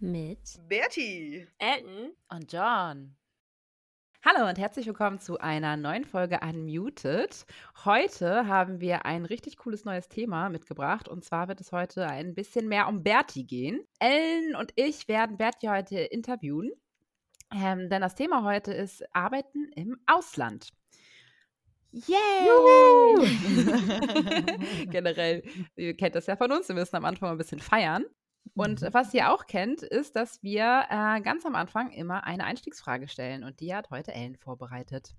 mit Bertie, Elton und John. Hallo und herzlich willkommen zu einer neuen Folge Unmuted. Heute haben wir ein richtig cooles neues Thema mitgebracht und zwar wird es heute ein bisschen mehr um Bertie gehen. Ellen und ich werden Bertie heute interviewen, ähm, denn das Thema heute ist Arbeiten im Ausland. Yay! Generell, ihr kennt das ja von uns, wir müssen am Anfang ein bisschen feiern. Und Mhm. was ihr auch kennt, ist, dass wir äh, ganz am Anfang immer eine Einstiegsfrage stellen. Und die hat heute Ellen vorbereitet.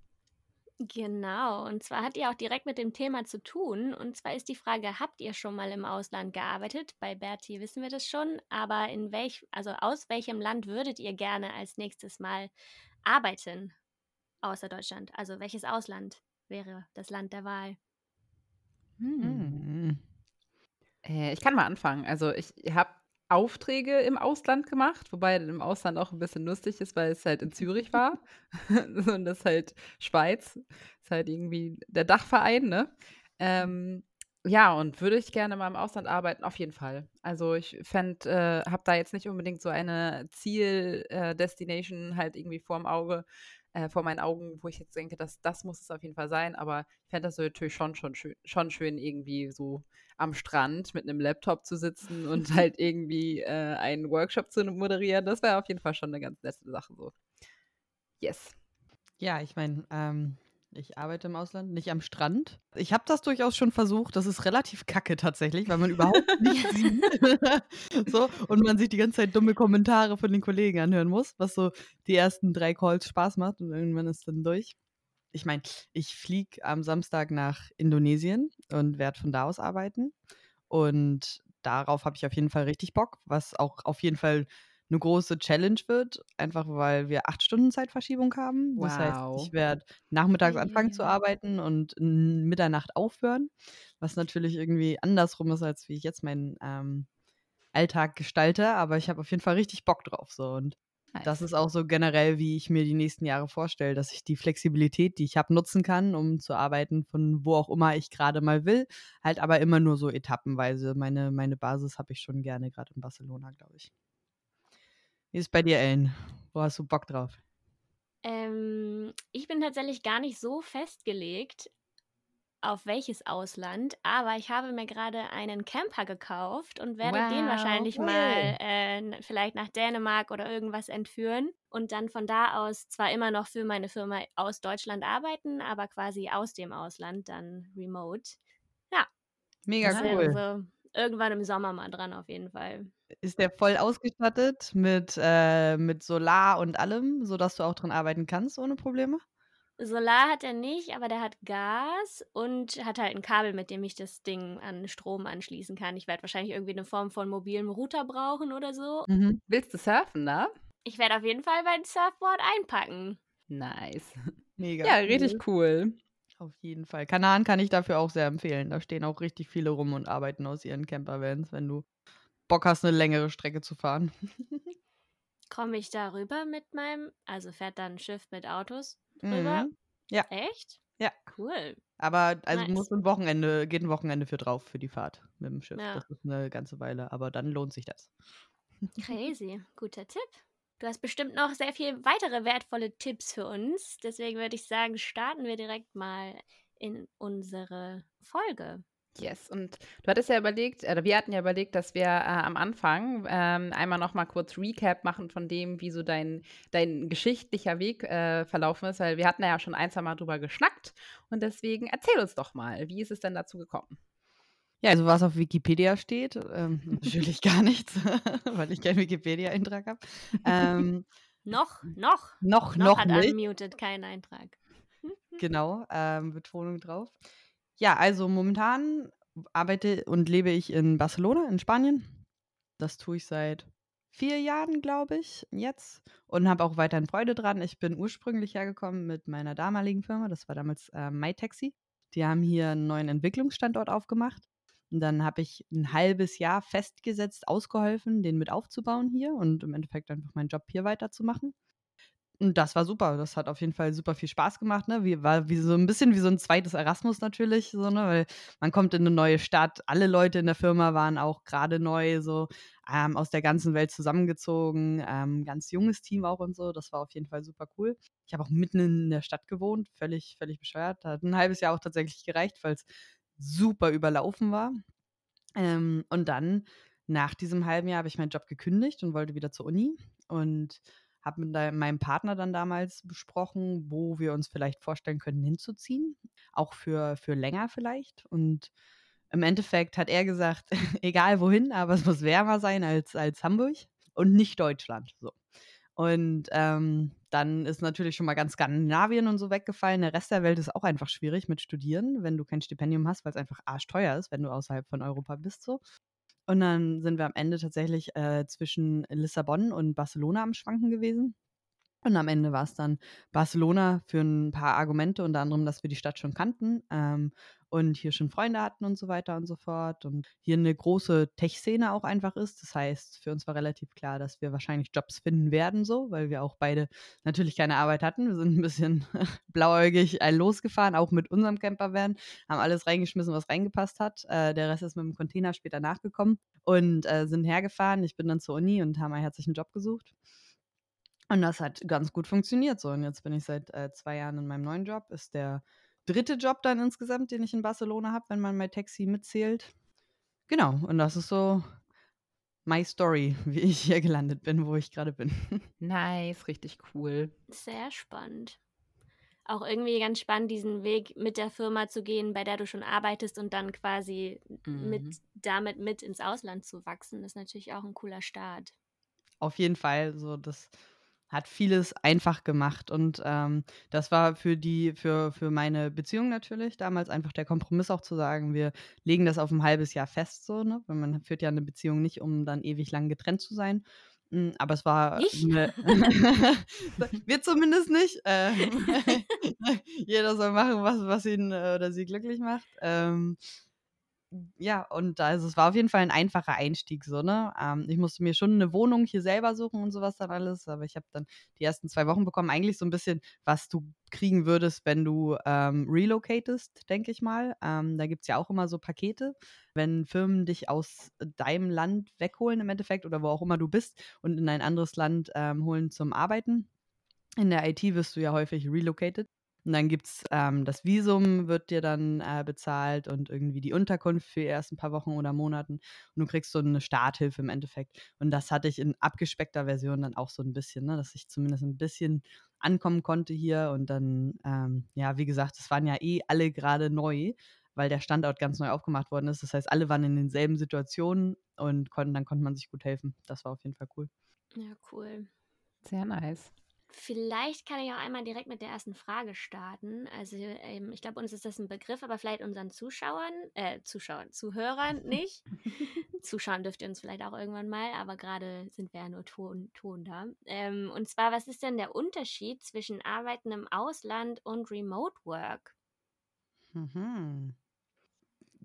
Genau, und zwar hat die auch direkt mit dem Thema zu tun. Und zwar ist die Frage, habt ihr schon mal im Ausland gearbeitet? Bei Bertie wissen wir das schon, aber in welch, also aus welchem Land würdet ihr gerne als nächstes Mal arbeiten? Außer Deutschland. Also welches Ausland wäre das Land der Wahl? Hm. Äh, ich kann mal anfangen. Also ich habe Aufträge im Ausland gemacht, wobei im Ausland auch ein bisschen lustig ist, weil es halt in Zürich war. Und das ist halt Schweiz. Ist halt irgendwie der Dachverein, ne? Ähm, ja, und würde ich gerne mal im Ausland arbeiten, auf jeden Fall. Also ich fände, äh, habe da jetzt nicht unbedingt so eine Ziel-Destination halt irgendwie vorm Auge, äh, vor meinen Augen, wo ich jetzt denke, dass das muss es auf jeden Fall sein. Aber ich fände das so natürlich schon, schon, schön, schon schön, irgendwie so am Strand mit einem Laptop zu sitzen und halt irgendwie äh, einen Workshop zu moderieren. Das wäre auf jeden Fall schon eine ganz nette Sache so. Yes. Ja, ich meine, ähm, ich arbeite im Ausland, nicht am Strand. Ich habe das durchaus schon versucht. Das ist relativ kacke tatsächlich, weil man überhaupt nichts sieht. so, und man sich die ganze Zeit dumme Kommentare von den Kollegen anhören muss, was so die ersten drei Calls Spaß macht und irgendwann ist dann durch. Ich meine, ich fliege am Samstag nach Indonesien und werde von da aus arbeiten. Und darauf habe ich auf jeden Fall richtig Bock, was auch auf jeden Fall eine große Challenge wird, einfach weil wir acht Stunden Zeitverschiebung haben. Das heißt, Wow. ich werde nachmittags ei, anfangen zu ei. arbeiten und Mitternacht aufhören, was natürlich irgendwie andersrum ist, als wie ich jetzt meinen ähm, Alltag gestalte. Aber ich habe auf jeden Fall richtig Bock drauf. So. Und das ist auch so generell, wie ich mir die nächsten Jahre vorstelle, dass ich die Flexibilität, die ich habe, nutzen kann, um zu arbeiten, von wo auch immer ich gerade mal will. Halt aber immer nur so etappenweise. Meine, meine Basis habe ich schon gerne, gerade in Barcelona, glaube ich. Wie ist bei dir, Ellen? Wo hast du Bock drauf? Ähm, ich bin tatsächlich gar nicht so festgelegt, auf welches Ausland, aber ich habe mir gerade einen Camper gekauft und werde den Wow, wahrscheinlich cool. mal äh, vielleicht nach Dänemark oder irgendwas entführen und dann von da aus zwar immer noch für meine Firma aus Deutschland arbeiten, aber quasi aus dem Ausland dann remote. Mega Das cool. wäre so irgendwann im Sommer mal dran auf jeden Fall. Ist der voll ausgestattet mit, äh, mit Solar und allem, sodass du auch drin arbeiten kannst ohne Probleme? Solar hat er nicht, aber der hat Gas und hat halt ein Kabel, mit dem ich das Ding an Strom anschließen kann. Ich werde wahrscheinlich irgendwie eine Form von mobilem Router brauchen oder so. Mhm. Willst du surfen, ne? Ich werde auf jeden Fall mein Surfboard einpacken. Nice. Mega. Ja, richtig cool. Auf jeden Fall. Kanaren kann ich dafür auch sehr empfehlen. Da stehen auch richtig viele rum und arbeiten aus ihren Campervans, wenn du Bock hast, eine längere Strecke zu fahren. Komme ich da rüber mit meinem, also fährt dann ein Schiff mit Autos drüber? Mhm. Ja. Echt? Ja. Cool. Aber also Nice. muss ein Wochenende, geht ein Wochenende für drauf für die Fahrt mit dem Schiff. Ja. Das ist eine ganze Weile, aber dann lohnt sich das. Crazy. Guter Tipp. Du hast bestimmt noch sehr viel weitere wertvolle Tipps für uns. Deswegen würde ich sagen, starten wir direkt mal in unsere Folge. Yes, und du hattest ja überlegt, oder wir hatten ja überlegt, dass wir äh, am Anfang ähm, einmal noch mal kurz Recap machen von dem, wie so dein, dein geschichtlicher Weg äh, verlaufen ist, weil wir hatten ja schon ein, zwei Mal drüber geschnackt und deswegen erzähl uns doch mal, wie ist es denn dazu gekommen? Ja, also was auf Wikipedia steht, ähm, natürlich gar nichts, weil ich keinen Wikipedia-Eintrag habe. Ähm, Noch, noch, noch, noch, noch hat nicht. unmuted keinen Eintrag. Genau, ähm, Betonung drauf. Ja, also momentan arbeite und lebe ich in Barcelona in Spanien. Das tue ich seit vier Jahren, glaube ich, jetzt. Und habe auch weiterhin Freude dran. Ich bin ursprünglich hergekommen mit meiner damaligen Firma. Das war damals äh, MyTaxi. Die haben hier einen neuen Entwicklungsstandort aufgemacht. Und dann habe ich ein halbes Jahr festgesetzt, ausgeholfen, den mit aufzubauen hier und im Endeffekt einfach meinen Job hier weiterzumachen. Und das war super. Das hat auf jeden Fall super viel Spaß gemacht, ne? Wie, war wie so ein bisschen wie so ein zweites Erasmus natürlich, so, ne? Weil man kommt in eine neue Stadt. Alle Leute in der Firma waren auch gerade neu, so ähm, aus der ganzen Welt zusammengezogen. Ähm, ganz junges Team auch und so. Das war auf jeden Fall super cool. Ich habe auch mitten in der Stadt gewohnt, völlig, völlig bescheuert. Hat ein halbes Jahr auch tatsächlich gereicht, weil es super überlaufen war. Ähm, und dann, nach diesem halben Jahr, habe ich meinen Job gekündigt und wollte wieder zur Uni. Und habe mit meinem Partner dann damals besprochen, wo wir uns vielleicht vorstellen können, hinzuziehen. Auch für, für länger vielleicht. Und im Endeffekt hat er gesagt, egal wohin, aber es muss wärmer sein als, als Hamburg und nicht Deutschland. So. Und ähm, dann ist natürlich schon mal ganz Skandinavien und so weggefallen. Der Rest der Welt ist auch einfach schwierig mit Studieren, wenn du kein Stipendium hast, weil es einfach arschteuer ist, wenn du außerhalb von Europa bist. So. Und dann sind wir am Ende tatsächlich äh, zwischen Lissabon und Barcelona am Schwanken gewesen. Und am Ende war es dann Barcelona für ein paar Argumente, unter anderem, dass wir die Stadt schon kannten ähm, und hier schon Freunde hatten und so weiter und so fort. Und hier eine große Tech-Szene auch einfach ist. Das heißt, für uns war relativ klar, dass wir wahrscheinlich Jobs finden werden, so, weil wir auch beide natürlich keine Arbeit hatten. Wir sind ein bisschen blauäugig losgefahren, auch mit unserem Campervan, haben alles reingeschmissen, was reingepasst hat. Äh, der Rest ist mit dem Container später nachgekommen und äh, sind hergefahren. Ich bin dann zur Uni und habe einen herzlichen Job gesucht. Und das hat ganz gut funktioniert so. Und jetzt bin ich seit äh, zwei Jahren in meinem neuen Job. Ist der dritte Job dann insgesamt, den ich in Barcelona habe, wenn man mein Taxi mitzählt. Genau, und das ist so my story, wie ich hier gelandet bin, wo ich gerade bin. Nice, richtig cool. Sehr spannend. Auch irgendwie ganz spannend, diesen Weg mit der Firma zu gehen, bei der du schon arbeitest und dann quasi mhm. mit, damit mit ins Ausland zu wachsen, das ist natürlich auch ein cooler Start. Auf jeden Fall, so das hat vieles einfach gemacht. Und ähm, das war für die, für, für meine Beziehung natürlich damals einfach der Kompromiss auch zu sagen, wir legen das auf ein halbes Jahr fest, so, ne? Weil man führt ja eine Beziehung nicht, um dann ewig lang getrennt zu sein. Hm, aber es war. Ne, wir zumindest nicht. Äh, jeder soll machen, was, was ihn äh, oder sie glücklich macht. Ähm, ja, und also es war auf jeden Fall ein einfacher Einstieg, so, ne? Ähm, ich musste mir schon eine Wohnung hier selber suchen und sowas dann alles, aber ich habe dann die ersten zwei Wochen bekommen, eigentlich so ein bisschen, was du kriegen würdest, wenn du ähm, relocatest, denke ich mal. Ähm, da gibt es ja auch immer so Pakete, wenn Firmen dich aus deinem Land wegholen im Endeffekt oder wo auch immer du bist und in ein anderes Land ähm, holen zum Arbeiten. In der IT wirst du ja häufig relocated. Und dann gibt es ähm, das Visum, wird dir dann äh, bezahlt und irgendwie die Unterkunft für die ersten paar Wochen oder Monaten. Und du kriegst so eine Starthilfe im Endeffekt. Und das hatte ich in abgespeckter Version dann auch so ein bisschen, ne? dass ich zumindest ein bisschen ankommen konnte hier. Und dann, ähm, ja, wie gesagt, es waren ja eh alle gerade neu, weil der Standort ganz neu aufgemacht worden ist. Das heißt, alle waren in denselben Situationen und konnten, dann konnte man sich gut helfen. Das war auf jeden Fall cool. Ja, cool. Sehr nice. Vielleicht kann ich auch einmal direkt mit der ersten Frage starten. Also ähm, ich glaube, uns ist das ein Begriff, aber vielleicht unseren Zuschauern, äh, Zuschauern, Zuhörern nicht. Zuschauen dürft ihr uns vielleicht auch irgendwann mal, aber gerade sind wir ja nur Ton, Ton da. Ähm, und zwar, was ist denn der Unterschied zwischen Arbeiten im Ausland und Remote Work? Mhm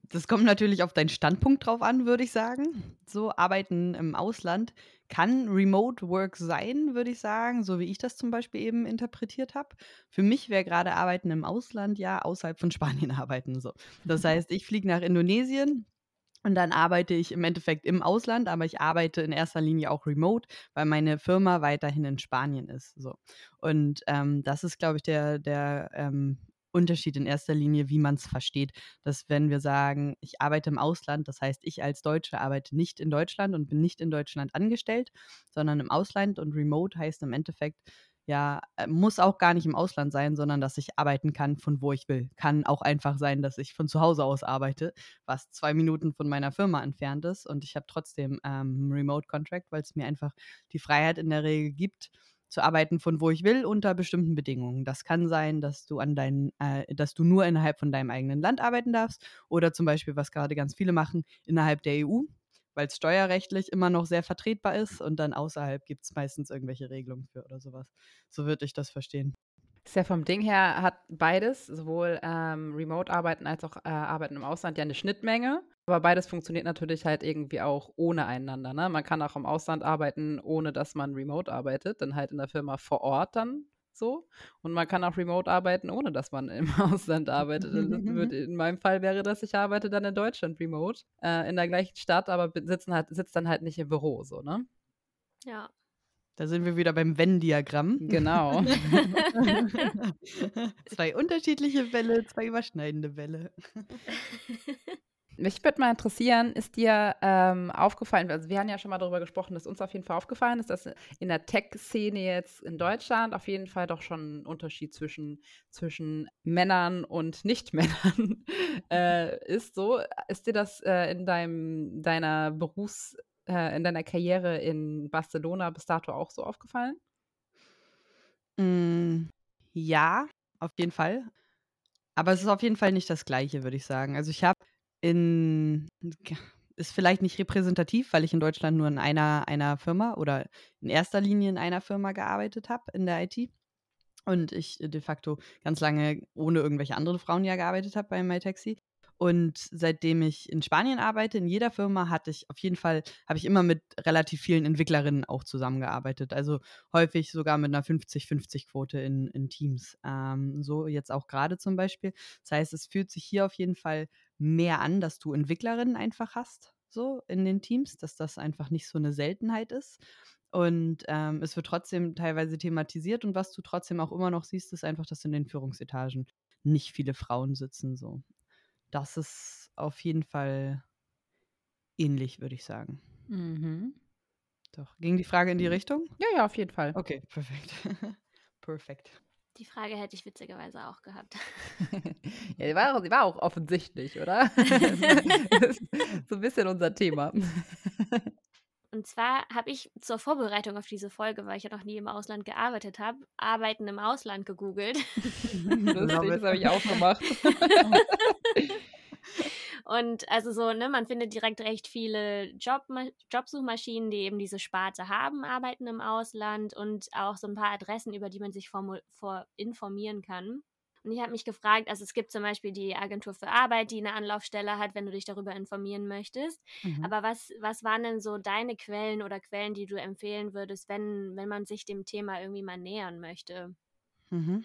das kommt natürlich auf deinen Standpunkt drauf an, würde ich sagen. So, Arbeiten im Ausland kann Remote Work sein, würde ich sagen, so wie ich das zum Beispiel eben interpretiert habe. Für mich wäre gerade Arbeiten im Ausland ja außerhalb von Spanien arbeiten. So. Das heißt, ich fliege nach Indonesien, und dann arbeite ich im Endeffekt im Ausland, aber ich arbeite in erster Linie auch remote, weil meine Firma weiterhin in Spanien ist. So. Und ähm, das ist, glaube ich, der, der ähm, Unterschied in erster Linie, wie man es versteht. Dass wenn wir sagen, ich arbeite im Ausland, das heißt, ich als Deutsche arbeite nicht in Deutschland und bin nicht in Deutschland angestellt, sondern im Ausland und remote heißt im Endeffekt, ja, äh, muss auch gar nicht im Ausland sein, sondern dass ich arbeiten kann, von wo ich will. Kann auch einfach sein, dass ich von zu Hause aus arbeite, was zwei Minuten von meiner Firma entfernt ist und ich habe trotzdem ähm, Remote Contract, weil es mir einfach die Freiheit in der Regel gibt, zu arbeiten, von wo ich will, unter bestimmten Bedingungen. Das kann sein, dass du an deinen, äh, dass du nur innerhalb von deinem eigenen Land arbeiten darfst oder zum Beispiel, was gerade ganz viele machen, innerhalb der EU, weil es steuerrechtlich immer noch sehr vertretbar ist und dann außerhalb gibt es meistens irgendwelche Regelungen für oder sowas. So würde ich das verstehen. Ist ja vom Ding her hat beides, sowohl ähm, Remote-Arbeiten als auch äh, Arbeiten im Ausland, ja eine Schnittmenge. Aber beides funktioniert natürlich halt irgendwie auch ohne einander. Ne? Man kann auch im Ausland arbeiten, ohne dass man remote arbeitet, dann halt in der Firma vor Ort dann so. Und man kann auch remote arbeiten, ohne dass man im Ausland arbeitet. Wird, in meinem Fall wäre das, ich arbeite dann in Deutschland remote, äh, in der gleichen Stadt, aber sitzen halt, sitzt dann halt nicht im Büro, so, ne? Ja. Da sind wir wieder beim Venn-Diagramm. Genau. zwei unterschiedliche Welle, zwei überschneidende Welle. Mich würde mal interessieren, ist dir ähm, aufgefallen, also wir haben ja schon mal darüber gesprochen, dass uns auf jeden Fall aufgefallen ist, dass in der Tech-Szene jetzt in Deutschland auf jeden Fall doch schon ein Unterschied zwischen, zwischen Männern und Nicht-Männern äh, ist. So, ist dir das äh, in deinem, deiner Berufs-, äh, in deiner Karriere in Barcelona bis dato auch so aufgefallen? Mm, ja, auf jeden Fall. Aber es ist auf jeden Fall nicht das Gleiche, würde ich sagen. Also ich habe in ist vielleicht nicht repräsentativ, weil ich in Deutschland nur in einer, einer Firma oder in erster Linie in einer Firma gearbeitet habe in der IT. Und ich de facto ganz lange ohne irgendwelche anderen Frauen ja gearbeitet habe bei MyTaxi. Und seitdem ich in Spanien arbeite, in jeder Firma hatte ich auf jeden Fall, habe ich immer mit relativ vielen Entwicklerinnen auch zusammengearbeitet. Also häufig sogar mit einer 50-50-Quote in, in Teams. Ähm, so jetzt auch gerade zum Beispiel. Das heißt, es fühlt sich hier auf jeden Fall mehr an, dass du Entwicklerinnen einfach hast, so in den Teams, dass das einfach nicht so eine Seltenheit ist. Und ähm, es wird trotzdem teilweise thematisiert und was du trotzdem auch immer noch siehst, ist einfach, dass in den Führungsetagen nicht viele Frauen sitzen. So. Das ist auf jeden Fall ähnlich, würde ich sagen. Mhm. Doch. Ging die Frage in die Richtung? Ja, ja, auf jeden Fall. Okay, perfekt. perfekt. Die Frage hätte ich witzigerweise auch gehabt. ja, die war, die war auch offensichtlich, oder? so ein bisschen unser Thema. Und zwar habe ich zur Vorbereitung auf diese Folge, weil ich ja noch nie im Ausland gearbeitet habe, Arbeiten im Ausland gegoogelt. Lustig, das habe ich auch gemacht. Und also so, ne, man findet direkt recht viele Job, Jobsuchmaschinen, die eben diese Sparte haben, arbeiten im Ausland und auch so ein paar Adressen, über die man sich vor, informieren kann. Und ich habe mich gefragt, also es gibt zum Beispiel die Agentur für Arbeit, die eine Anlaufstelle hat, wenn du dich darüber informieren möchtest. Mhm. Aber was, was waren denn so deine Quellen oder Quellen, die du empfehlen würdest, wenn, wenn man sich dem Thema irgendwie mal nähern möchte? Mhm.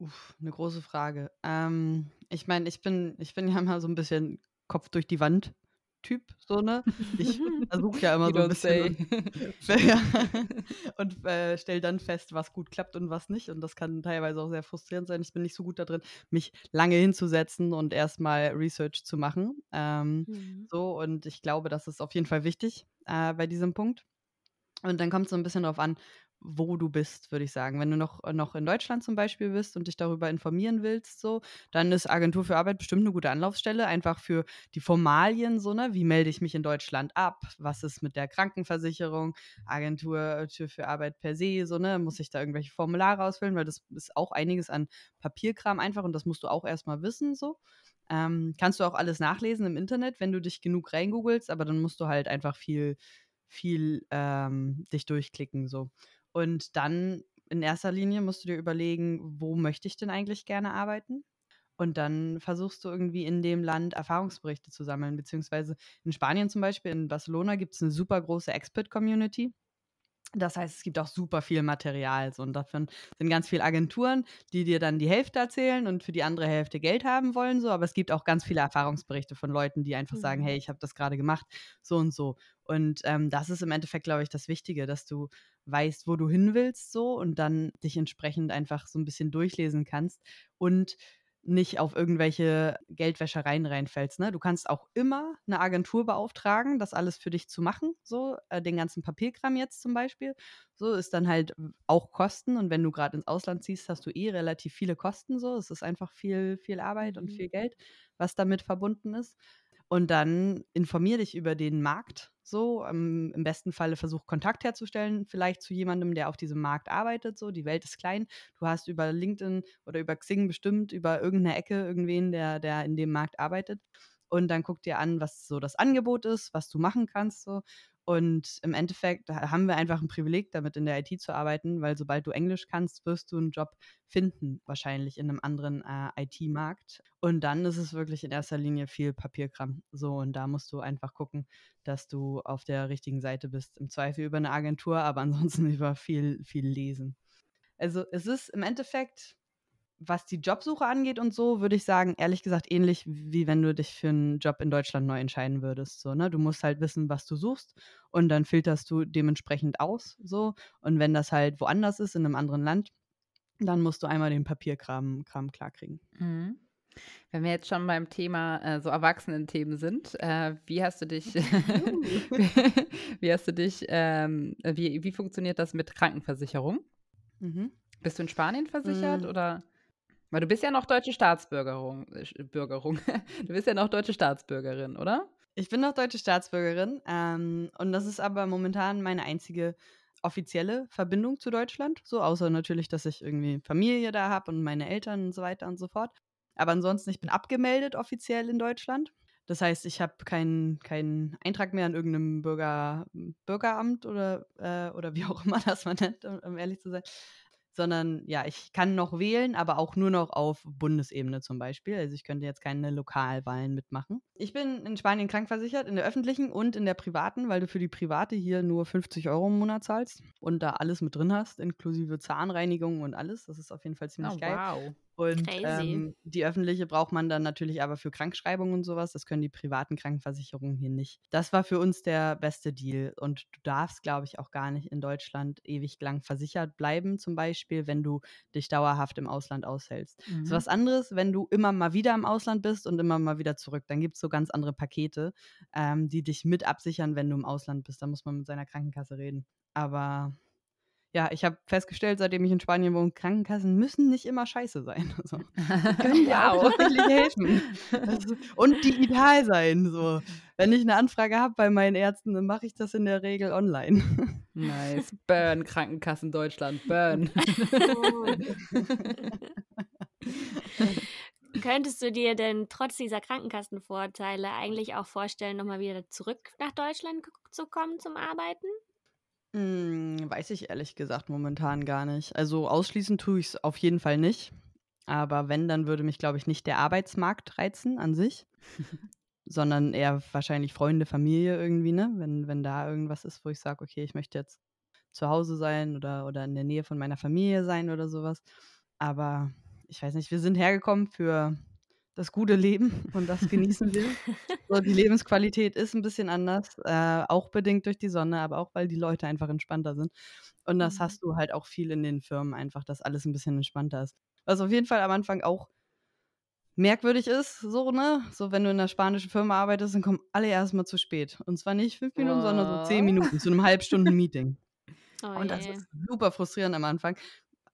Uff, eine große Frage. Ähm, ich meine, ich bin, ich bin ja mal so ein bisschen Kopf durch die Wand Typ, so, ne? Ich versuche ja immer you so ein bisschen und, und äh, stelle dann fest, was gut klappt und was nicht. Und das kann teilweise auch sehr frustrierend sein. Ich bin nicht so gut da drin, mich lange hinzusetzen und erstmal Research zu machen. Ähm, mhm. So, und ich glaube, das ist auf jeden Fall wichtig äh, bei diesem Punkt. Und dann kommt es so ein bisschen darauf an, wo du bist, würde ich sagen. Wenn du noch, äh, noch in Deutschland zum Beispiel bist und dich darüber informieren willst, so, dann ist Agentur für Arbeit bestimmt eine gute Anlaufstelle, einfach für die Formalien, so, ne? Wie melde ich mich in Deutschland ab? Was ist mit der Krankenversicherung? Agentur für Arbeit per se, so, ne? Muss ich da irgendwelche Formulare ausfüllen? Weil das ist auch einiges an Papierkram einfach und das musst du auch erstmal wissen, so. Ähm, kannst du auch alles nachlesen im Internet, wenn du dich genug reingoogelst, aber dann musst du halt einfach viel, viel ähm, dich durchklicken, so. Und dann in erster Linie musst du dir überlegen, wo möchte ich denn eigentlich gerne arbeiten? Und dann versuchst du irgendwie in dem Land Erfahrungsberichte zu sammeln, beziehungsweise in Spanien zum Beispiel, in Barcelona gibt es eine super große Expert-Community. Das heißt, es gibt auch super viel Material. So, und davon sind ganz viele Agenturen, die dir dann die Hälfte erzählen und für die andere Hälfte Geld haben wollen. So. Aber es gibt auch ganz viele Erfahrungsberichte von Leuten, die einfach mhm. sagen, hey, ich habe das gerade gemacht, so und so. Und ähm, das ist im Endeffekt, glaube ich, das Wichtige, dass du weißt, wo du hin willst, so und dann dich entsprechend einfach so ein bisschen durchlesen kannst und nicht auf irgendwelche Geldwäschereien reinfällst. Ne? Du kannst auch immer eine Agentur beauftragen, das alles für dich zu machen, so äh, den ganzen Papierkram jetzt zum Beispiel. So ist dann halt auch Kosten und wenn du gerade ins Ausland ziehst, hast du eh relativ viele Kosten. So, es ist einfach viel, viel Arbeit und mhm. viel Geld, was damit verbunden ist. Und dann informier dich über den Markt so. Ähm, Im besten Falle versuch Kontakt herzustellen, vielleicht zu jemandem, der auf diesem Markt arbeitet. So, die Welt ist klein. Du hast über LinkedIn oder über Xing bestimmt über irgendeine Ecke irgendwen, der, der in dem Markt arbeitet. Und dann guck dir an, was so das Angebot ist, was du machen kannst. So. Und im Endeffekt haben wir einfach ein Privileg, damit in der IT zu arbeiten, weil sobald du Englisch kannst, wirst du einen Job finden, wahrscheinlich in einem anderen äh, IT-Markt. Und dann ist es wirklich in erster Linie viel Papierkram. So, und da musst du einfach gucken, dass du auf der richtigen Seite bist. Im Zweifel über eine Agentur, aber ansonsten über viel, viel Lesen. Also es ist im Endeffekt was die Jobsuche angeht und so, würde ich sagen, ehrlich gesagt, ähnlich wie wenn du dich für einen Job in Deutschland neu entscheiden würdest. So, ne? Du musst halt wissen, was du suchst und dann filterst du dementsprechend aus. So. Und wenn das halt woanders ist, in einem anderen Land, dann musst du einmal den Papierkram Kram klarkriegen. Mhm. Wenn wir jetzt schon beim Thema äh, so Erwachsenen-Themen sind, äh, wie hast du dich, wie hast du dich, ähm, wie, wie funktioniert das mit Krankenversicherung? Mhm. Bist du in Spanien versichert mhm. oder? Weil du bist ja noch deutsche Staatsbürgerung. Äh, Bürgerung. Du bist ja noch deutsche Staatsbürgerin, oder? Ich bin noch deutsche Staatsbürgerin. Ähm, und das ist aber momentan meine einzige offizielle Verbindung zu Deutschland. So, außer natürlich, dass ich irgendwie Familie da habe und meine Eltern und so weiter und so fort. Aber ansonsten, ich bin abgemeldet offiziell in Deutschland. Das heißt, ich habe keinen kein Eintrag mehr an irgendeinem Bürger, Bürgeramt oder, äh, oder wie auch immer das man nennt, um ehrlich zu sein sondern ja, ich kann noch wählen, aber auch nur noch auf Bundesebene zum Beispiel. Also ich könnte jetzt keine Lokalwahlen mitmachen. Ich bin in Spanien krankversichert, in der öffentlichen und in der privaten, weil du für die private hier nur 50 Euro im Monat zahlst und da alles mit drin hast, inklusive Zahnreinigung und alles. Das ist auf jeden Fall ziemlich oh, geil. Wow. Und ähm, die öffentliche braucht man dann natürlich aber für Krankschreibungen und sowas. Das können die privaten Krankenversicherungen hier nicht. Das war für uns der beste Deal. Und du darfst, glaube ich, auch gar nicht in Deutschland ewig lang versichert bleiben, zum Beispiel, wenn du dich dauerhaft im Ausland aushältst. Mhm. Das ist was anderes, wenn du immer mal wieder im Ausland bist und immer mal wieder zurück. Dann gibt es so ganz andere Pakete, ähm, die dich mit absichern, wenn du im Ausland bist. Da muss man mit seiner Krankenkasse reden. Aber ja, ich habe festgestellt, seitdem ich in Spanien wohne, Krankenkassen müssen nicht immer scheiße sein. Also, die können dir auch tatsächlich helfen. Also, und digital sein. So. Wenn ich eine Anfrage habe bei meinen Ärzten, dann mache ich das in der Regel online. Nice. Burn, Krankenkassen Deutschland, burn. Könntest du dir denn trotz dieser Krankenkassenvorteile eigentlich auch vorstellen, nochmal wieder zurück nach Deutschland zu kommen zum Arbeiten? Hm, weiß ich ehrlich gesagt momentan gar nicht. Also ausschließen tue ich es auf jeden Fall nicht. Aber wenn, dann würde mich, glaube ich, nicht der Arbeitsmarkt reizen an sich, sondern eher wahrscheinlich Freunde, Familie irgendwie, ne? Wenn, wenn da irgendwas ist, wo ich sage, okay, ich möchte jetzt zu Hause sein oder, oder in der Nähe von meiner Familie sein oder sowas. Aber ich weiß nicht, wir sind hergekommen für das gute Leben und das genießen will. so, die Lebensqualität ist ein bisschen anders, äh, auch bedingt durch die Sonne, aber auch weil die Leute einfach entspannter sind. Und das mhm. hast du halt auch viel in den Firmen einfach, dass alles ein bisschen entspannter ist. Was auf jeden Fall am Anfang auch merkwürdig ist, so, ne? So, wenn du in einer spanischen Firma arbeitest, dann kommen alle erstmal zu spät. Und zwar nicht fünf Minuten, oh. sondern so zehn Minuten zu einem Halbstunden-Meeting. Oh und das ist super frustrierend am Anfang,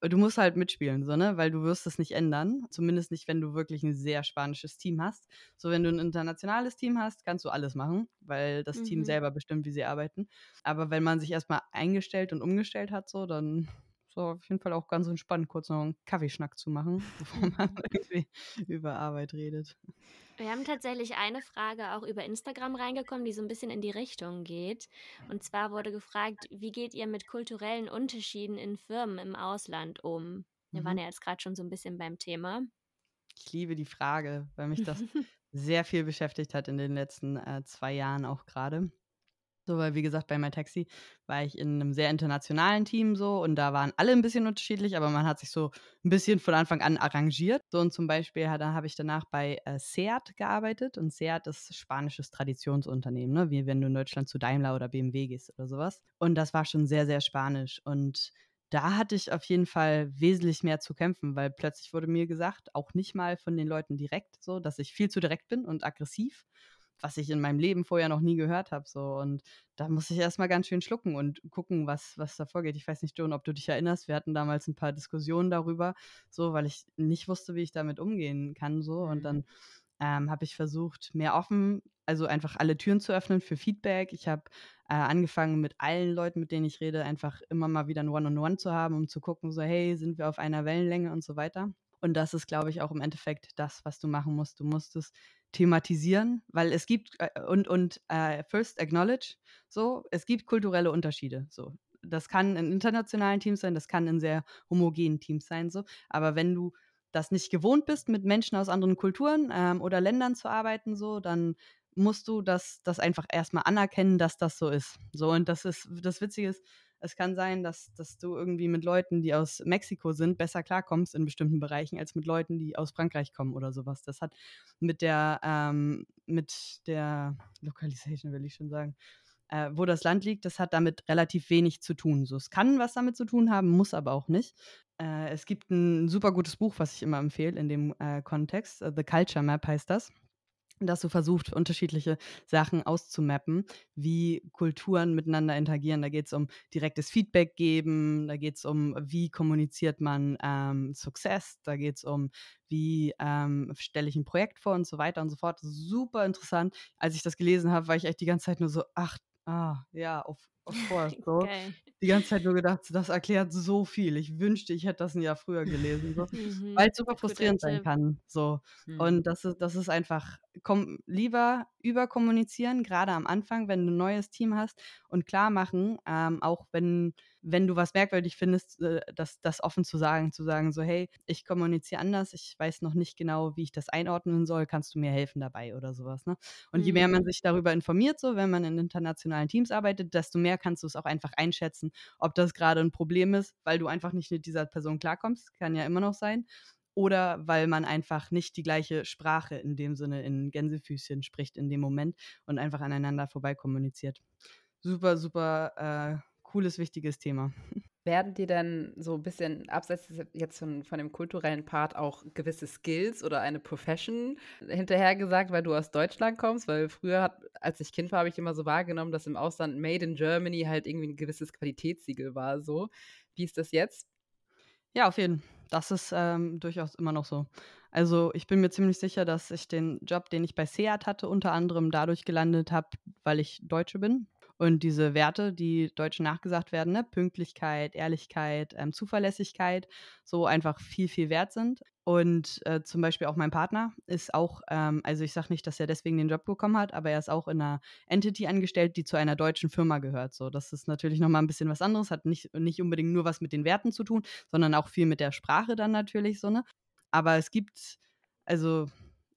du musst halt mitspielen, so, ne? Weil du wirst es nicht ändern. Zumindest nicht, wenn du wirklich ein sehr spanisches Team hast. So, wenn du ein internationales Team hast, kannst du alles machen, weil das mhm. Team selber bestimmt, wie sie arbeiten. Aber wenn man sich erstmal eingestellt und umgestellt hat, so, dann so auf jeden Fall auch ganz entspannt, kurz noch einen Kaffeeschnack zu machen, bevor man irgendwie über Arbeit redet. Wir haben tatsächlich eine Frage auch über Instagram reingekommen, die so ein bisschen in die Richtung geht. Und zwar wurde gefragt, wie geht ihr mit kulturellen Unterschieden in Firmen im Ausland um? Wir waren mhm. ja jetzt gerade schon so ein bisschen beim Thema. Ich liebe die Frage, weil mich das sehr viel beschäftigt hat in den letzten äh, zwei Jahren auch gerade. So, weil wie gesagt, bei MyTaxi war ich in einem sehr internationalen Team so und da waren alle ein bisschen unterschiedlich, aber man hat sich so ein bisschen von Anfang an arrangiert. So und zum Beispiel da habe ich danach bei äh, Seat gearbeitet und Seat ist spanisches Traditionsunternehmen, ne? wie wenn du in Deutschland zu Daimler oder BMW gehst oder sowas. Und das war schon sehr, sehr spanisch und da hatte ich auf jeden Fall wesentlich mehr zu kämpfen, weil plötzlich wurde mir gesagt, auch nicht mal von den Leuten direkt so, dass ich viel zu direkt bin und aggressiv was ich in meinem Leben vorher noch nie gehört habe. So. Und da muss ich erstmal ganz schön schlucken und gucken, was, was da vorgeht. Ich weiß nicht, John, ob du dich erinnerst. Wir hatten damals ein paar Diskussionen darüber, so, weil ich nicht wusste, wie ich damit umgehen kann. So. Und dann mhm. ähm, habe ich versucht, mehr offen, also einfach alle Türen zu öffnen für Feedback. Ich habe äh, angefangen, mit allen Leuten, mit denen ich rede, einfach immer mal wieder ein One-on-One -on -One zu haben, um zu gucken, so, hey, sind wir auf einer Wellenlänge und so weiter. Und das ist, glaube ich, auch im Endeffekt das, was du machen musst. Du musst es thematisieren, weil es gibt äh, und und äh, first acknowledge so, es gibt kulturelle Unterschiede so. Das kann in internationalen Teams sein, das kann in sehr homogenen Teams sein so, aber wenn du das nicht gewohnt bist, mit Menschen aus anderen Kulturen ähm, oder Ländern zu arbeiten so, dann musst du das das einfach erstmal anerkennen, dass das so ist. So und das ist das Witzige ist, es kann sein, dass, dass du irgendwie mit Leuten, die aus Mexiko sind, besser klarkommst in bestimmten Bereichen als mit Leuten, die aus Frankreich kommen oder sowas. Das hat mit der, ähm, mit der Localization, will ich schon sagen, äh, wo das Land liegt, das hat damit relativ wenig zu tun. So, es kann was damit zu tun haben, muss aber auch nicht. Äh, es gibt ein super gutes Buch, was ich immer empfehle in dem äh, Kontext. The Culture Map heißt das dass du versuchst, unterschiedliche Sachen auszumappen, wie Kulturen miteinander interagieren. Da geht es um direktes Feedback geben, da geht es um, wie kommuniziert man ähm, Success, da geht es um, wie ähm, stelle ich ein Projekt vor und so weiter und so fort. Super interessant. Als ich das gelesen habe, war ich echt die ganze Zeit nur so, ach, ah, ja, auf, of course. So. Okay. Die ganze Zeit nur gedacht, das erklärt so viel. Ich wünschte, ich hätte das ein Jahr früher gelesen. So. Mhm. Weil es super frustrierend sein kann. So. Mhm. Und das ist, das ist einfach, komm, lieber überkommunizieren, gerade am Anfang, wenn du ein neues Team hast und klar machen, ähm, auch wenn wenn du was merkwürdig findest, äh, das, das offen zu sagen, zu sagen, so, hey, ich kommuniziere anders, ich weiß noch nicht genau, wie ich das einordnen soll, kannst du mir helfen dabei oder sowas. Ne? Und mhm. je mehr man mhm. sich darüber informiert, so, wenn man in internationalen Teams arbeitet, desto mehr kannst du es auch einfach einschätzen, ob das gerade ein Problem ist, weil du einfach nicht mit dieser Person klarkommst, kann ja immer noch sein. Oder weil man einfach nicht die gleiche Sprache in dem Sinne in Gänsefüßchen spricht in dem Moment und einfach aneinander vorbei kommuniziert. Super, super äh, cooles, wichtiges Thema. Werden dir denn so ein bisschen abseits jetzt von, von, dem kulturellen Part auch gewisse Skills oder eine Profession hinterhergesagt, weil du aus Deutschland kommst? Weil früher, hat, als ich Kind war, habe ich immer so wahrgenommen, dass im Ausland Made in Germany halt irgendwie ein gewisses Qualitätssiegel war. So, wie ist das jetzt? Ja, auf jeden Fall. Das ist ähm, durchaus immer noch so. Also ich bin mir ziemlich sicher, dass ich den Job, den ich bei Seat hatte, unter anderem dadurch gelandet habe, weil ich Deutsche bin und diese Werte, die Deutschen nachgesagt werden, ne? Pünktlichkeit, Ehrlichkeit, ähm, Zuverlässigkeit, so einfach viel, viel wert sind. Und äh, zum Beispiel auch mein Partner ist auch, ähm, also ich sage nicht, dass er deswegen den Job bekommen hat, aber er ist auch in einer Entity angestellt, die zu einer deutschen Firma gehört. So, das ist natürlich nochmal ein bisschen was anderes, hat nicht, nicht unbedingt nur was mit den Werten zu tun, sondern auch viel mit der Sprache dann natürlich so, ne? Aber es gibt, also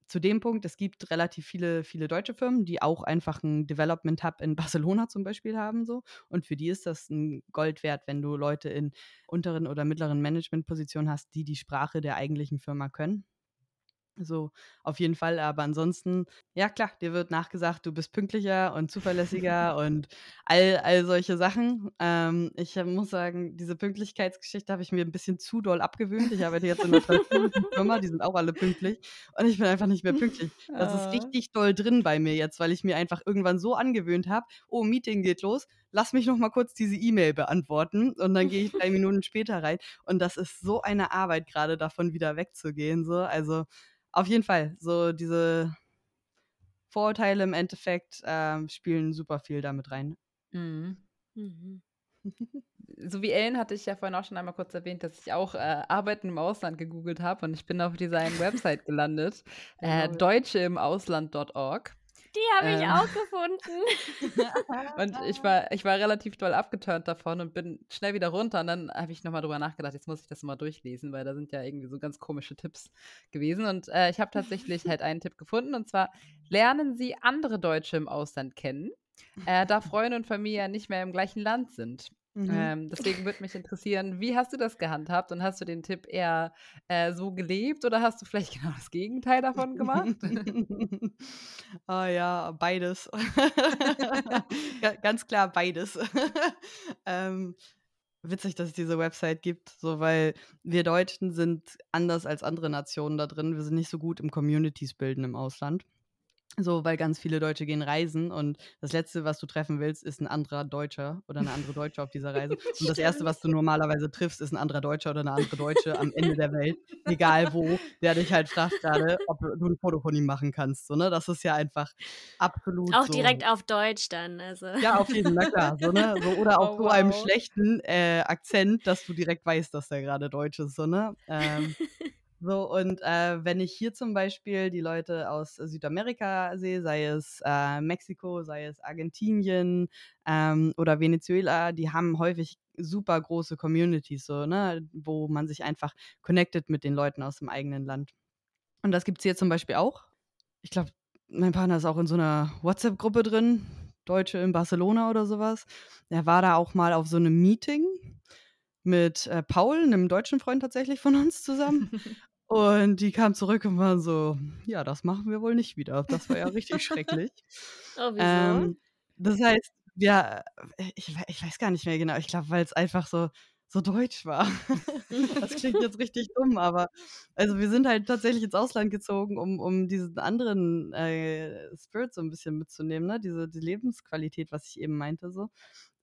zu dem Punkt, es gibt relativ viele, viele deutsche Firmen, die auch einfach einen Development Hub in Barcelona zum Beispiel haben. So. Und für die ist das ein Gold wert, wenn du Leute in unteren oder mittleren Managementpositionen hast, die die Sprache der eigentlichen Firma können. So, auf jeden Fall. Aber ansonsten, ja klar, dir wird nachgesagt, du bist pünktlicher und zuverlässiger und all, all solche Sachen. Ähm, ich muss sagen, diese Pünktlichkeitsgeschichte habe ich mir ein bisschen zu doll abgewöhnt. Ich arbeite jetzt in einer Firma, die sind auch alle pünktlich und ich bin einfach nicht mehr pünktlich. Das ist ah. richtig doll drin bei mir jetzt, weil ich mir einfach irgendwann so angewöhnt habe, oh, Meeting geht los, lass mich noch mal kurz diese E-Mail beantworten und dann gehe ich drei Minuten später rein und das ist so eine Arbeit gerade davon wieder wegzugehen so also auf jeden Fall, so diese Vorurteile im Endeffekt ähm, spielen super viel damit rein. Mhm. Mhm. so wie Ellen hatte ich ja vorhin auch schon einmal kurz erwähnt, dass ich auch äh, Arbeiten im Ausland gegoogelt habe und ich bin auf dieser Website gelandet, äh, deutsche im Ausland.org. Die habe ich ähm, auch gefunden. und ich war, ich war relativ doll abgeturnt davon und bin schnell wieder runter. Und dann habe ich nochmal drüber nachgedacht, jetzt muss ich das mal durchlesen, weil da sind ja irgendwie so ganz komische Tipps gewesen. Und äh, ich habe tatsächlich halt einen Tipp gefunden. Und zwar lernen Sie andere Deutsche im Ausland kennen, äh, da Freunde und Familie ja nicht mehr im gleichen Land sind. Mhm. Ähm, deswegen würde mich interessieren, wie hast du das gehandhabt und hast du den Tipp eher äh, so gelebt oder hast du vielleicht genau das Gegenteil davon gemacht? ah ja, beides. Ganz klar beides. ähm, witzig, dass es diese Website gibt, so weil wir Deutschen sind anders als andere Nationen da drin. Wir sind nicht so gut im Communities bilden im Ausland. So, weil ganz viele Deutsche gehen reisen und das Letzte, was du treffen willst, ist ein anderer Deutscher oder eine andere Deutsche auf dieser Reise. Und das Erste, was du normalerweise triffst, ist ein anderer Deutscher oder eine andere Deutsche am Ende der Welt, egal wo, der dich halt fragt gerade, ob du ein Foto von ihm machen kannst. So, ne? Das ist ja einfach absolut. Auch so. direkt auf Deutsch dann. Also. Ja, auf jeden Fall, klar. So, ne? so, oder auf oh, so wow. einem schlechten äh, Akzent, dass du direkt weißt, dass der gerade Deutsch ist. So, ne? Ähm, So, und äh, wenn ich hier zum Beispiel die Leute aus Südamerika sehe, sei es äh, Mexiko, sei es Argentinien ähm, oder Venezuela, die haben häufig super große Communities, so, ne, wo man sich einfach connected mit den Leuten aus dem eigenen Land. Und das gibt es hier zum Beispiel auch. Ich glaube, mein Partner ist auch in so einer WhatsApp-Gruppe drin, Deutsche in Barcelona oder sowas. Er war da auch mal auf so einem Meeting mit äh, Paul, einem deutschen Freund tatsächlich von uns zusammen. Und die kam zurück und war so, ja, das machen wir wohl nicht wieder. Das war ja richtig schrecklich. Oh, wieso? Ähm, das heißt, ja, ich, ich weiß gar nicht mehr genau. Ich glaube, weil es einfach so, so deutsch war. das klingt jetzt richtig dumm, aber also wir sind halt tatsächlich ins Ausland gezogen, um, um diesen anderen äh, Spirit so ein bisschen mitzunehmen, ne? Diese die Lebensqualität, was ich eben meinte so.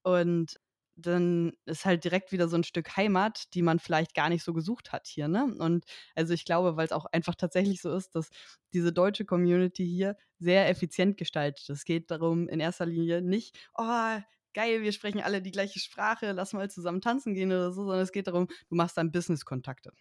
Und dann ist halt direkt wieder so ein Stück Heimat, die man vielleicht gar nicht so gesucht hat hier, ne? Und also ich glaube, weil es auch einfach tatsächlich so ist, dass diese deutsche Community hier sehr effizient gestaltet. Es geht darum, in erster Linie nicht, oh, geil, wir sprechen alle die gleiche Sprache, lass mal zusammen tanzen gehen oder so, sondern es geht darum, du machst dann Business-Kontakte.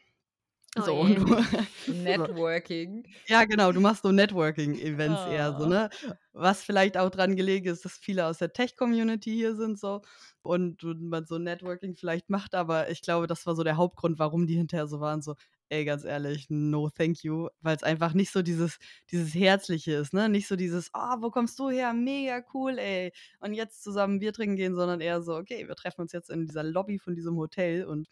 Oh So, du, Networking. ja, genau, du machst so Networking-Events eher so, Oh. ne? Was vielleicht auch dran gelegen ist, dass viele aus der Tech-Community hier sind so und man so Networking vielleicht macht, aber ich glaube, das war so der Hauptgrund, warum die hinterher so waren, so, ey, ganz ehrlich, no thank you, weil es einfach nicht so dieses, dieses Herzliche ist, ne? Nicht so dieses, ah, wo kommst du her? Mega cool, ey. Und jetzt zusammen Bier trinken gehen, sondern eher so, okay, wir treffen uns jetzt in dieser Lobby von diesem Hotel und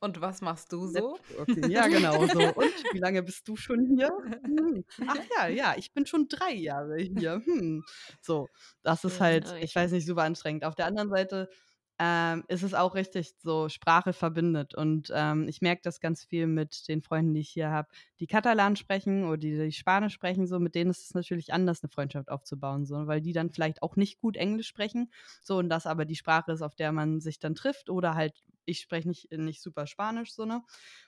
Und was machst du so? Networking. Ja, genau. So. Und wie lange bist du schon hier? Hm. Ach ja, ja, ich bin schon drei Jahre hier. Hm. So, das ist halt, ich weiß nicht, super anstrengend. Auf der anderen Seite ähm, ist es auch richtig so, Sprache verbindet. Und ähm, ich merke das ganz viel mit den Freunden, die ich hier habe, die Katalan sprechen oder die, die Spanisch sprechen. So, mit denen ist es natürlich anders, eine Freundschaft aufzubauen, so, weil die dann vielleicht auch nicht gut Englisch sprechen. So, und das aber die Sprache ist, auf der man sich dann trifft. Oder halt, ich spreche nicht, nicht super Spanisch, so, ne?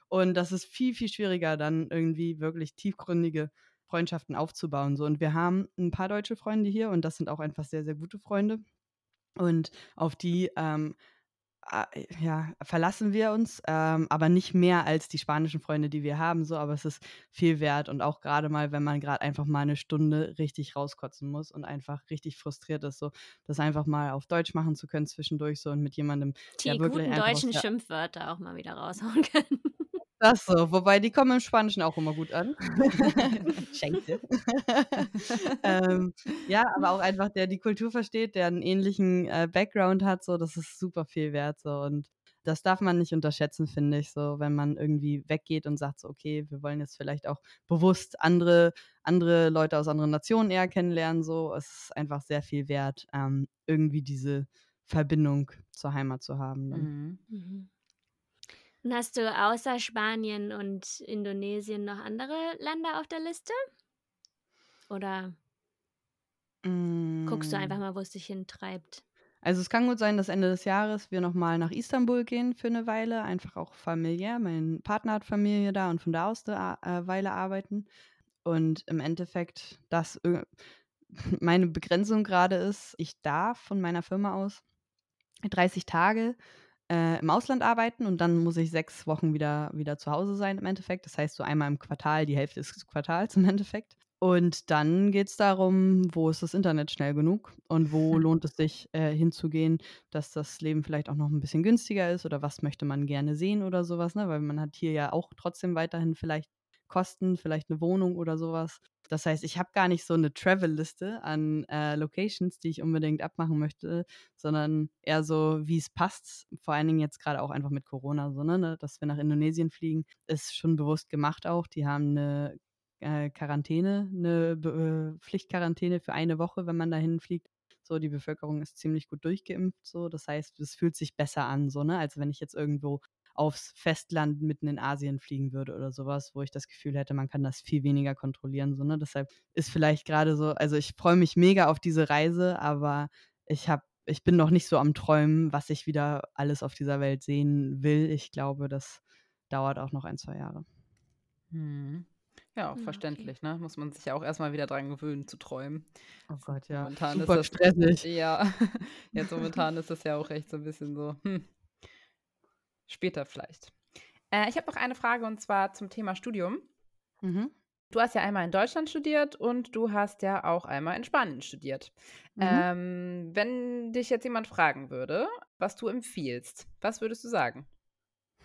Und das ist viel, viel schwieriger, dann irgendwie wirklich tiefgründige Freundschaften aufzubauen. So. Und wir haben ein paar deutsche Freunde hier und das sind auch einfach sehr, sehr gute Freunde. Und auf die ähm, ah, ja, verlassen wir uns, ähm, aber nicht mehr als die spanischen Freunde, die wir haben, so, aber es ist viel wert und auch gerade mal, wenn man gerade einfach mal eine Stunde richtig rauskotzen muss und einfach richtig frustriert ist, so, das einfach mal auf Deutsch machen zu können zwischendurch so und mit jemandem, Die der wirklich guten deutschen der Schimpfwörter auch mal wieder raushauen können. Das so, wobei die kommen im Spanischen auch immer gut an. Schenke. ähm, ja, aber auch einfach, der die Kultur versteht, der einen ähnlichen äh, Background hat, so, das ist super viel wert, so, und das darf man nicht unterschätzen, finde ich, so, wenn man irgendwie weggeht und sagt, so, okay, wir wollen jetzt vielleicht auch bewusst andere, andere Leute aus anderen Nationen eher kennenlernen, so, es ist einfach sehr viel wert, ähm, irgendwie diese Verbindung zur Heimat zu haben. Dann. Mhm. Mhm. Und hast du außer Spanien und Indonesien noch andere Länder auf der Liste? Oder guckst du einfach Mm. mal, wo es dich hintreibt? Also es kann gut sein, dass Ende des Jahres wir nochmal nach Istanbul gehen für eine Weile, einfach auch familiär. Mein Partner hat Familie da und von da aus eine äh, Weile arbeiten. Und im Endeffekt, dass meine Begrenzung gerade ist, ich darf von meiner Firma aus 30 Tage äh, im Ausland arbeiten und dann muss ich sechs Wochen wieder, wieder zu Hause sein im Endeffekt. Das heißt so einmal im Quartal, die Hälfte des Quartals im Endeffekt. Und dann geht es darum, wo ist das Internet schnell genug und wo lohnt es sich äh, hinzugehen, dass das Leben vielleicht auch noch ein bisschen günstiger ist oder was möchte man gerne sehen oder sowas, ne? Weil man hat hier ja auch trotzdem weiterhin vielleicht Kosten, vielleicht eine Wohnung oder sowas. Das heißt, ich habe gar nicht so eine Travel-Liste an äh, Locations, die ich unbedingt abmachen möchte, sondern eher so, wie es passt. Vor allen Dingen jetzt gerade auch einfach mit Corona, so, ne, dass wir nach Indonesien fliegen, ist schon bewusst gemacht auch. Die haben eine äh, Quarantäne, eine äh, Pflichtquarantäne für eine Woche, wenn man dahin fliegt. So, die Bevölkerung ist ziemlich gut durchgeimpft, so. Das heißt, es fühlt sich besser an, so, ne, als wenn ich jetzt irgendwo aufs Festland mitten in Asien fliegen würde oder sowas, wo ich das Gefühl hätte, man kann das viel weniger kontrollieren. So, ne? Deshalb ist vielleicht gerade so, also ich freue mich mega auf diese Reise, aber ich habe, ich bin noch nicht so am Träumen, was ich wieder alles auf dieser Welt sehen will. Ich glaube, das dauert auch noch ein, zwei Jahre. Mhm. Ja, auch Hm, okay. verständlich, ne? Muss man sich ja auch erstmal wieder dran gewöhnen zu träumen. Oh Gott, ja. Momentan Super ist das, stressig. ja, jetzt momentan ist das ja auch echt so ein bisschen so, hm, später vielleicht. Äh, ich habe noch eine Frage und zwar zum Thema Studium. Mhm. Du hast ja einmal in Deutschland studiert und du hast ja auch einmal in Spanien studiert. Mhm. Ähm, wenn dich jetzt jemand fragen würde, was du empfiehlst, was würdest du sagen?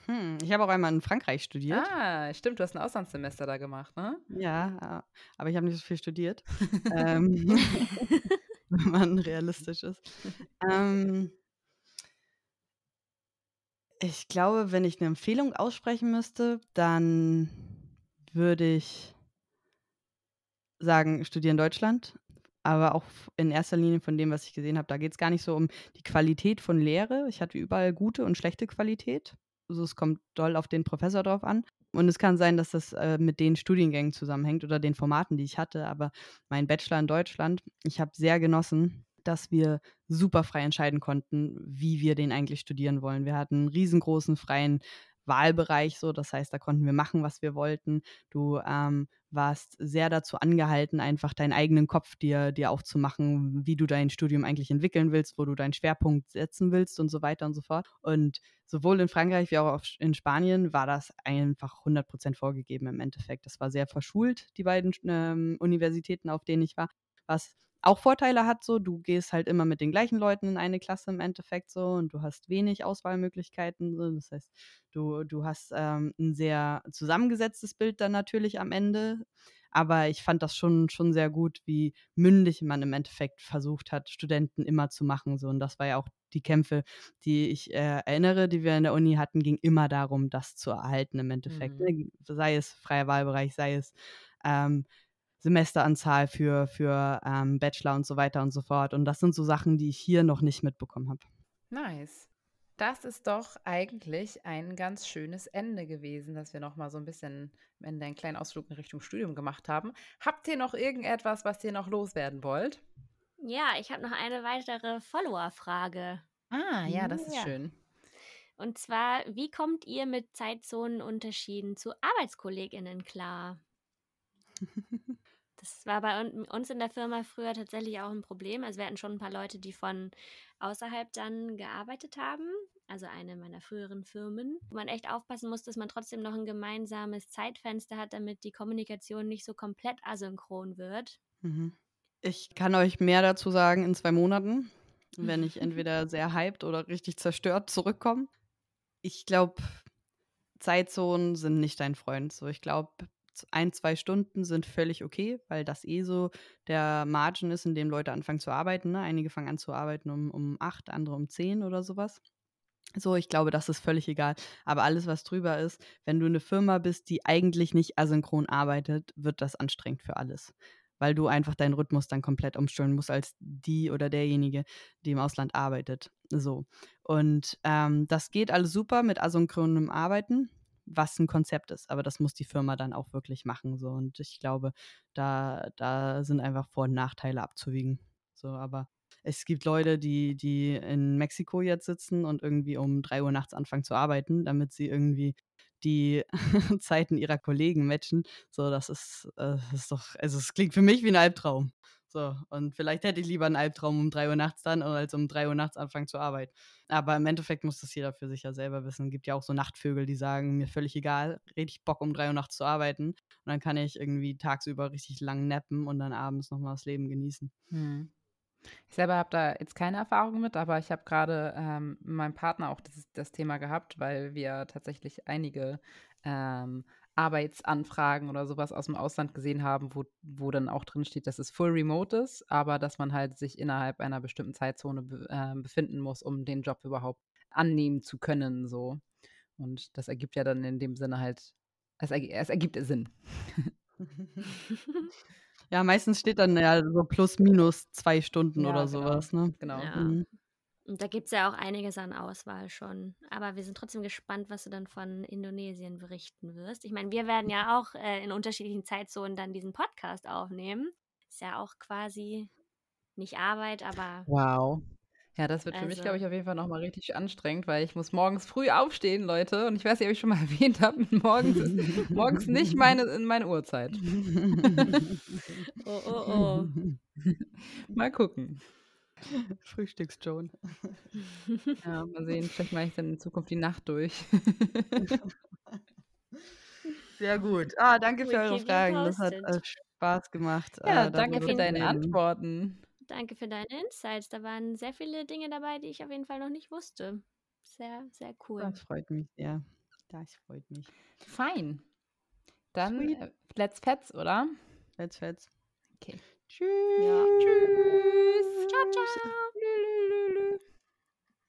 Hm, ich habe auch einmal in Frankreich studiert. Ah, stimmt, du hast ein Auslandssemester da gemacht, ne? Ja, äh, aber ich habe nicht so viel studiert. ähm, wenn man realistisch ist. Ähm, ich glaube, wenn ich eine Empfehlung aussprechen müsste, dann würde ich sagen, studiere in Deutschland. Aber auch in erster Linie von dem, was ich gesehen habe, da geht es gar nicht so um die Qualität von Lehre. Ich hatte überall gute und schlechte Qualität. Also es kommt doll auf den Professor drauf an. Und es kann sein, dass das äh, mit den Studiengängen zusammenhängt oder den Formaten, die ich hatte. Aber mein Bachelor in Deutschland, ich habe sehr genossen, dass wir super frei entscheiden konnten, wie wir den eigentlich studieren wollen. Wir hatten einen riesengroßen freien Wahlbereich, so das heißt, da konnten wir machen, was wir wollten. Du ähm, warst sehr dazu angehalten, einfach deinen eigenen Kopf dir, dir aufzumachen, wie du dein Studium eigentlich entwickeln willst, wo du deinen Schwerpunkt setzen willst und so weiter und so fort. Und sowohl in Frankreich wie auch in Spanien war das einfach 100% vorgegeben im Endeffekt. Das war sehr verschult, die beiden ähm, Universitäten, auf denen ich war, was auch Vorteile hat so, du gehst halt immer mit den gleichen Leuten in eine Klasse im Endeffekt so und du hast wenig Auswahlmöglichkeiten. So. Das heißt, du, du hast ähm, ein sehr zusammengesetztes Bild dann natürlich am Ende. Aber ich fand das schon, schon sehr gut, wie mündig man im Endeffekt versucht hat, Studenten immer zu machen. So. Und das war ja auch die Kämpfe, die ich äh, erinnere, die wir in der Uni hatten, ging immer darum, das zu erhalten im Endeffekt. Mhm. Ne? Sei es freier Wahlbereich, sei es ähm, Semesteranzahl für, für ähm, Bachelor und so weiter und so fort. Und das sind so Sachen, die ich hier noch nicht mitbekommen habe. Nice. Das ist doch eigentlich ein ganz schönes Ende gewesen, dass wir noch mal so ein bisschen am Ende einen kleinen Ausflug in Richtung Studium gemacht haben. Habt ihr noch irgendetwas, was ihr noch loswerden wollt? Ja, ich habe noch eine weitere Follower-Frage. Ah, ja, das ist Ja. schön. Und zwar, wie kommt ihr mit Zeitzonenunterschieden zu ArbeitskollegInnen klar? Das war bei un- uns in der Firma früher tatsächlich auch ein Problem. Also wir hatten schon ein paar Leute, die von außerhalb dann gearbeitet haben. Also eine meiner früheren Firmen, wo man echt aufpassen muss, dass man trotzdem noch ein gemeinsames Zeitfenster hat, damit die Kommunikation nicht so komplett asynchron wird. Mhm. Ich kann euch mehr dazu sagen in zwei Monaten, wenn ich entweder sehr hyped oder richtig zerstört zurückkomme. Ich glaube, Zeitzonen sind nicht dein Freund. So, ich glaube, ein, zwei Stunden sind völlig okay, weil das eh so der Margin ist, in dem Leute anfangen zu arbeiten. Ne? Einige fangen an zu arbeiten um, um acht, andere um zehn oder sowas. So, ich glaube, das ist völlig egal. Aber alles, was drüber ist, wenn du eine Firma bist, die eigentlich nicht asynchron arbeitet, wird das anstrengend für alles. Weil du einfach deinen Rhythmus dann komplett umstellen musst als die oder derjenige, die im Ausland arbeitet. So. Und ähm, das geht alles super mit asynchronem Arbeiten, was ein Konzept ist. Aber das muss die Firma dann auch wirklich machen. So. Und ich glaube, da, da sind einfach Vor- und Nachteile abzuwiegen. So, aber es gibt Leute, die, die in Mexiko jetzt sitzen und irgendwie um drei Uhr nachts anfangen zu arbeiten, damit sie irgendwie die Zeiten ihrer Kollegen matchen. So, das ist, äh, ist doch, also es klingt für mich wie ein Albtraum. So, und vielleicht hätte ich lieber einen Albtraum um drei Uhr nachts dann, als um drei Uhr nachts anfangen zu arbeiten. Aber im Endeffekt muss das jeder für sich ja selber wissen. Es gibt ja auch so Nachtvögel, die sagen, mir völlig egal, richtig Bock um drei Uhr nachts zu arbeiten. Und dann kann ich irgendwie tagsüber richtig lang nappen und dann abends nochmal das Leben genießen. Hm. Ich selber habe da jetzt keine Erfahrung mit, aber ich habe gerade ähm, mit meinem Partner auch das, das Thema gehabt, weil wir tatsächlich einige ähm, Arbeitsanfragen oder sowas aus dem Ausland gesehen haben, wo, wo dann auch drin steht, dass es full remote ist, aber dass man halt sich innerhalb einer bestimmten Zeitzone be äh, befinden muss, um den Job überhaupt annehmen zu können. So. Und das ergibt ja dann in dem Sinne halt, es, erg es ergibt Sinn. Ja, meistens steht dann ja so plus minus zwei Stunden Ja, oder genau. sowas, ne? Genau. Ja. Mhm. Und da gibt es ja auch einiges an Auswahl schon. Aber wir sind trotzdem gespannt, was du dann von Indonesien berichten wirst. Ich meine, wir werden ja auch äh, in unterschiedlichen Zeitzonen dann diesen Podcast aufnehmen. Ist ja auch quasi nicht Arbeit, aber Wow. Ja, das wird für mich, Also- glaube ich, auf jeden Fall nochmal richtig anstrengend, weil ich muss morgens früh aufstehen, Leute. Und ich weiß nicht, ob ich schon mal erwähnt habe, morgens ist morgens nicht meine, meine Uhrzeit. oh, oh, oh. Mal gucken. Frühstücks-Joan. Ja, mal sehen, vielleicht mache ich dann in Zukunft die Nacht durch. Ja, gut. Ah, danke für eure Fragen. Das hat äh, Spaß gemacht. Ja, äh, danke für deine. Antworten. Danke für deine Insights. Da waren sehr viele Dinge dabei, die ich auf jeden Fall noch nicht wusste. Sehr, sehr cool. Das freut mich sehr. Das freut mich. Fein. Dann Sweet. äh, let's pets, oder? Let's fetz. Okay. Tschüss. Ja. Tschüss. Ciao, ciao.